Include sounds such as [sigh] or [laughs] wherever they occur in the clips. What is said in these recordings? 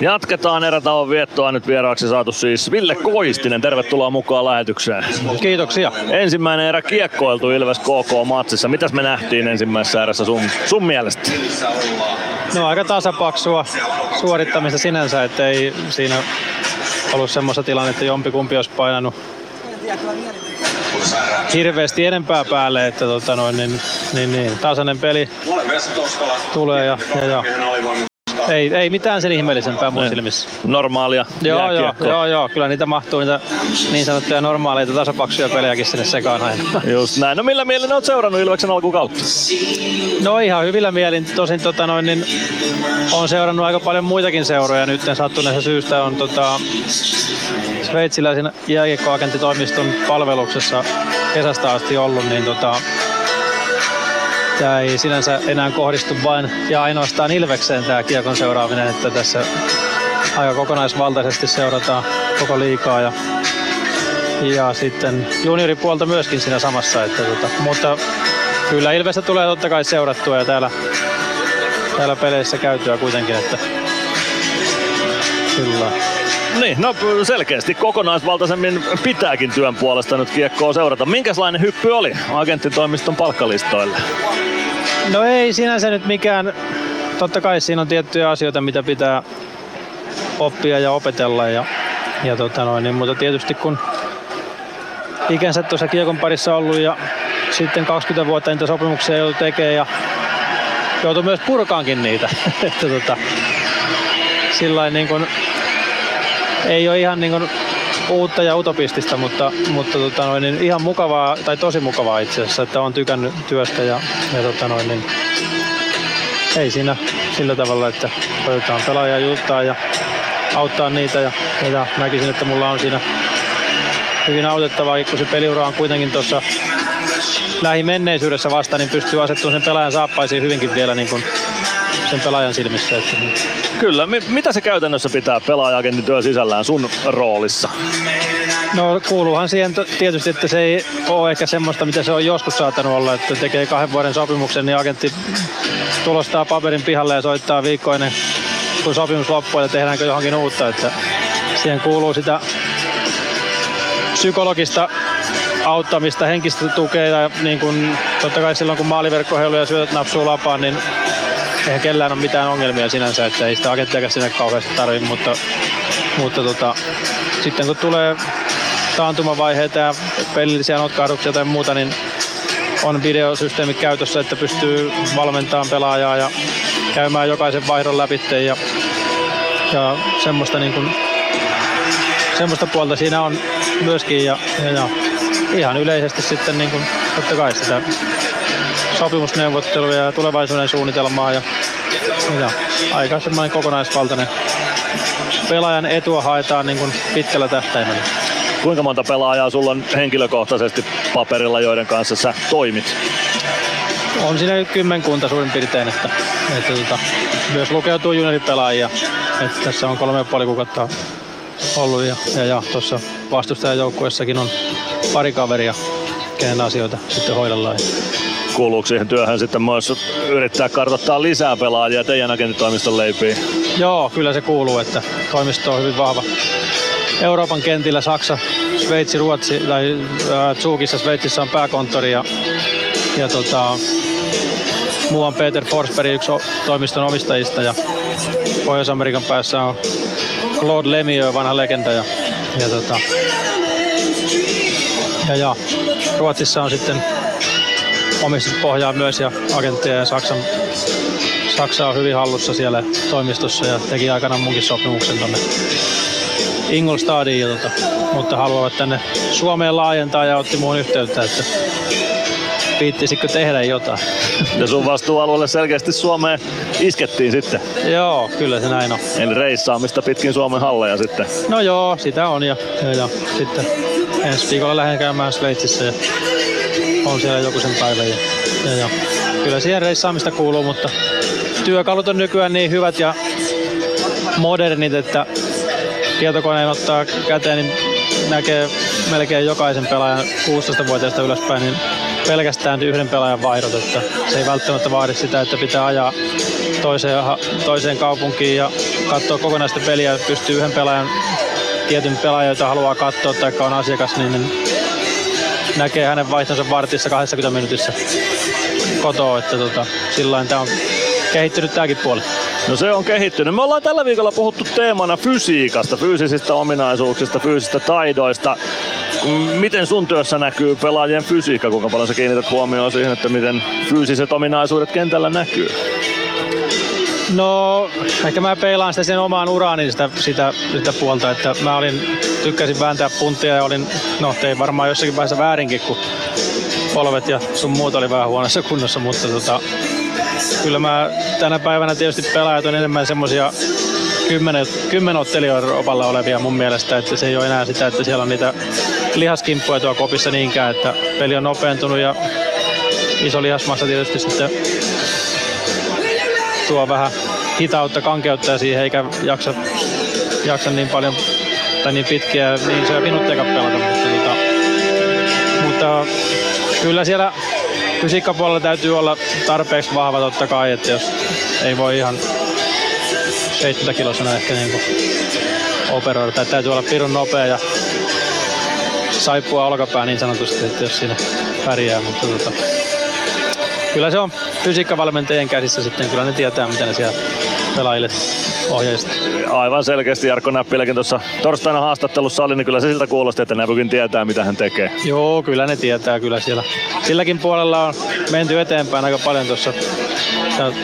Jatketaan erätauon viettoa nyt vieraaksi saatu siis Ville Koistinen. Tervetuloa mukaan lähetykseen. Kiitoksia. Ensimmäinen erä kiekkoiltu Ilves KK-matsissa. Mitäs me nähtiin ensimmäisessä erässä sun, sun mielestä? No aika tasapaksua suorittamista sinänsä, että ei siinä ollut semmoista tilannetta, että jompikumpi olisi painanut hirveästi enempää päälle, että tota noin, niin, niin, niin, tasainen peli tulee ja, ja, ja ei, ei mitään sen ihmeellisempää mun silmissä. Normaalia Joo, joo, joo, joo, kyllä niitä mahtuu niitä niin sanottuja normaaleita tasapaksuja pelejäkin sinne sekaan aina. Just näin. No millä mielin oot seurannut Ilveksen alkukautta? No ihan hyvillä mielin. Tosin tota noin, niin on seurannut aika paljon muitakin seuroja nyt sattuneessa syystä on tota, sveitsiläisen jääkiekkoagenttitoimiston palveluksessa kesästä asti ollut, niin tota, tämä ei sinänsä enää kohdistu vain ja ainoastaan Ilvekseen tämä kiekon seuraaminen, että tässä aika kokonaisvaltaisesti seurataan koko liikaa ja, ja sitten junioripuolta myöskin siinä samassa. Että tota, mutta kyllä Ilvestä tulee totta kai seurattua ja täällä, täällä peleissä käytyä kuitenkin, että kyllä. Niin, no selkeästi kokonaisvaltaisemmin pitääkin työn puolesta nyt kiekkoa seurata. Minkälainen hyppy oli agenttitoimiston palkkalistoille? No ei sinänsä nyt mikään, totta kai siinä on tiettyjä asioita, mitä pitää oppia ja opetella. Ja, ja tota noin, niin, mutta tietysti kun ikänsä tuossa kiekon parissa ollut ja sitten 20 vuotta niitä sopimuksia joutuu tekemään ja joutuu myös purkaankin niitä. [laughs] että tota, sillain niin kuin, ei ole ihan niin kuin uutta ja utopistista, mutta, mutta tota noin, niin ihan mukavaa, tai tosi mukavaa itse asiassa, että on tykännyt työstä ja, ja tota noin, niin ei siinä sillä tavalla, että koetaan pelaajia juttaa ja auttaa niitä. Ja, ja näkisin, että mulla on siinä hyvin autettavaa, kun se peliura on kuitenkin tuossa lähimenneisyydessä vasta, niin pystyy asettumaan sen pelaajan saappaisiin hyvinkin vielä niin kuin sen pelaajan silmissä. Että... Kyllä, mitä se käytännössä pitää pelaajakentin työ sisällään sun roolissa? No kuuluuhan siihen tietysti, että se ei ole ehkä semmoista, mitä se on joskus saattanut olla, että tekee kahden vuoden sopimuksen, niin agentti tulostaa paperin pihalle ja soittaa viikkoinen, kun sopimus loppuu, ja tehdäänkö johonkin uutta. Että siihen kuuluu sitä psykologista auttamista, henkistä tukea ja niin kun, totta kai silloin kun maaliverkkoheilu ja syötöt napsuu lapaan, niin eihän kellään ole mitään ongelmia sinänsä, että ei sitä agenttiakaan sinne kauheasti tarvi, mutta, mutta tota, sitten kun tulee taantumavaiheita ja pelillisiä notkahduksia tai muuta, niin on videosysteemi käytössä, että pystyy valmentamaan pelaajaa ja käymään jokaisen vaihdon läpi ja, ja semmoista, niin kuin, semmoista puolta siinä on myöskin ja, ja, ja ihan yleisesti sitten niin kuin, totta kai sitä sopimusneuvotteluja ja tulevaisuuden suunnitelmaa ja, ja aika semmoinen kokonaisvaltainen pelaajan etua haetaan niin kuin pitkällä tähtäimellä. Kuinka monta pelaajaa sulla on henkilökohtaisesti paperilla, joiden kanssa sä toimit? On siinä kymmenkunta suurin piirtein, että, että että myös lukeutuu junioripelaajia. Että tässä on kolme ja puoli kuukautta ollut ja, ja, ja tuossa vastustajajoukkuessakin on pari kaveria, kenen asioita sitten hoidellaan kuuluuko siihen työhön sitten myös yrittää kartoittaa lisää pelaajia teidän agentitoimiston leipiin? Joo, kyllä se kuuluu, että toimisto on hyvin vahva. Euroopan kentillä Saksa, Sveitsi, Ruotsi tai äh, Zugissa Sveitsissä on pääkonttori ja, ja tota, muu on Peter Forsberg, yksi toimiston omistajista ja Pohjois-Amerikan päässä on Claude Lemieux, vanha legenda ja, ja, tota, ja, ja Ruotsissa on sitten omistuspohjaa myös ja agentteja ja Saksan, Saksa on hyvin hallussa siellä toimistossa ja teki aikanaan munkin sopimuksen tonne Ingolstadiin, tota, mutta haluavat tänne Suomeen laajentaa ja otti muun yhteyttä, että viittisikö tehdä jotain. [laughs] Ja sun vastuualueelle selkeästi Suomeen iskettiin sitten. Joo, kyllä se näin on. Eli reissaamista pitkin Suomen halleja sitten. No joo, sitä on ja, ja, ja sitten ensi viikolla lähden käymään Sveitsissä ja on siellä joku sen päivän. Ja, ja, ja. Kyllä siihen reissaamista kuuluu, mutta työkalut on nykyään niin hyvät ja modernit, että tietokoneen ottaa käteen, niin näkee melkein jokaisen pelaajan 16-vuotiaasta ylöspäin, niin pelkästään yhden pelaajan vaihdot, että se ei välttämättä vaadi sitä, että pitää ajaa toiseen, toiseen kaupunkiin ja katsoa kokonaista peliä, pystyy yhden pelaajan, tietyn pelaajan, jota haluaa katsoa tai on asiakas, niin, niin näkee hänen vaihtonsa vartissa 20 minuutissa kotoa, että tota, sillä tämä on kehittynyt tämäkin puoli. No se on kehittynyt. Me ollaan tällä viikolla puhuttu teemana fysiikasta, fyysisistä ominaisuuksista, fyysisistä taidoista. Miten sun työssä näkyy pelaajien fysiikka? Kuinka paljon sä kiinnität huomioon siihen, että miten fyysiset ominaisuudet kentällä näkyy? No, ehkä mä peilaan sitä sen omaan uraani sitä, sitä, sitä puolta, että mä olin, tykkäsin vääntää punttia ja olin, no tein varmaan jossakin vaiheessa väärinkin, kun polvet ja sun muut oli vähän huonossa kunnossa, mutta tota, kyllä mä tänä päivänä tietysti pelaajat on enemmän semmosia kymmenen, kymmenen ottelijoiden opalla olevia mun mielestä, että se ei ole enää sitä, että siellä on niitä lihaskimppuja tuo kopissa niinkään, että peli on nopeentunut ja iso lihasmassa tietysti sitten tuo vähän hitautta, kankeutta siihen eikä jaksa, jaksa niin paljon tai niin pitkiä niin isoja minuutteja pelata, mutta, tota, mutta kyllä siellä fysiikkapuolella täytyy olla tarpeeksi vahva totta kai, että jos ei voi ihan 70 kilosena ehkä niin kuin operoida, tai täytyy olla pirun nopea ja saippua olkapää niin sanotusti, että jos siinä pärjää, mutta tota, kyllä se on fysiikkavalmentajien käsissä sitten, kyllä ne tietää mitä ne siellä pelaajille ohjeista. Aivan selkeästi Jarkko Näppiläkin tuossa torstaina haastattelussa oli, niin kyllä se siltä kuulosti, että Näpykin tietää mitä hän tekee. Joo, kyllä ne tietää kyllä siellä. Silläkin puolella on menty eteenpäin aika paljon tuossa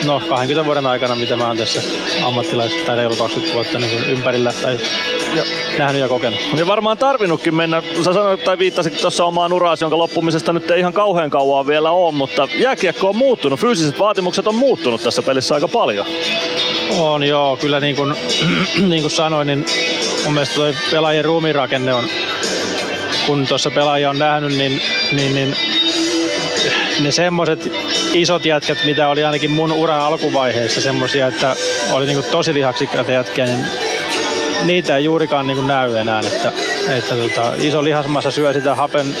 no 20 vuoden aikana, mitä mä oon tässä ammattilaisessa tai reilu 20 vuotta niin ympärillä tai jo, nähnyt ja kokenut. Niin varmaan tarvinnutkin mennä, sä sanoit tai viittasit tuossa omaan uraasi, jonka loppumisesta nyt ei ihan kauhean kauan vielä ole, mutta jääkiekko on muuttunut, fyysiset vaatimukset on muuttunut tässä pelissä aika paljon. On joo, kyllä niin kuin, [clears throat] niin kuin sanoin, niin mun mielestä toi pelaajien ruumirakenne on, kun tuossa pelaajia on nähnyt, niin, niin, niin ne semmoset isot jätkät, mitä oli ainakin mun uran alkuvaiheessa, semmosia, että oli niinku tosi lihaksikkaita jätkiä, niin niitä ei juurikaan niinku näy enää. Että, että tota, iso lihasmassa syö sitä hapen,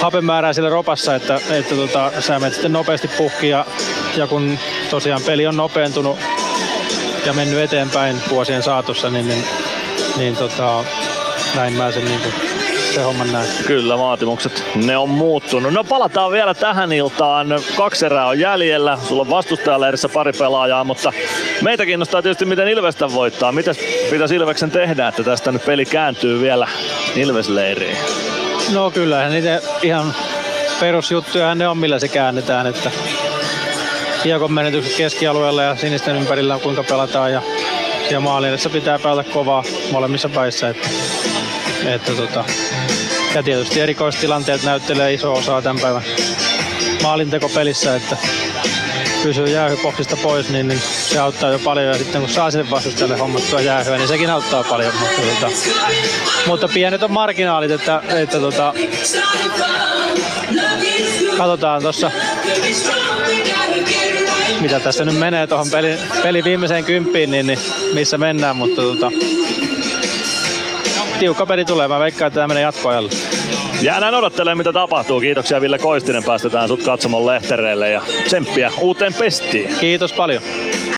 hapen määrää siellä ropassa, että, että tota, sä menet sitten nopeasti puhki ja, ja kun tosiaan peli on nopeentunut ja mennyt eteenpäin vuosien saatossa, niin, niin, niin tota, näin mä sen niin kuin se homman näin. Kyllä, vaatimukset, ne on muuttunut. No palataan vielä tähän iltaan. Kaksi erää on jäljellä. Sulla on vastustajaleirissä pari pelaajaa, mutta meitä kiinnostaa tietysti, miten Ilvestä voittaa. Mitä pitäisi Ilveksen tehdä, että tästä nyt peli kääntyy vielä Ilvesleiriin? No kyllähän niitä ihan perusjuttuja ne on, millä se käännetään. Että kiekon menetykset keskialueella ja sinisten ympärillä kuinka pelataan ja, ja maalin pitää pelata kovaa molemmissa päissä. Että, että tota, ja tietysti erikoistilanteet näyttelee iso osaa tämän päivän maalintekopelissä, että pysyy jäähyboksista pois, niin, niin, se auttaa jo paljon. Ja sitten kun saa sinne vastustajalle hommattua jäähyä, niin sekin auttaa paljon. Mutta, tota, mutta pienet on marginaalit, että, että tota, katsotaan tuossa mitä tässä nyt menee tuohon peli, peli viimeiseen kymppiin, niin, niin missä mennään, mutta tota, tiukka peli tulee. Mä veikkaan, että tämä menee jatkoajalle. Jäädään odottelemaan, mitä tapahtuu. Kiitoksia Ville Koistinen. Päästetään sut katsomon lehtereille ja tsemppiä uuteen pestiin. Kiitos paljon.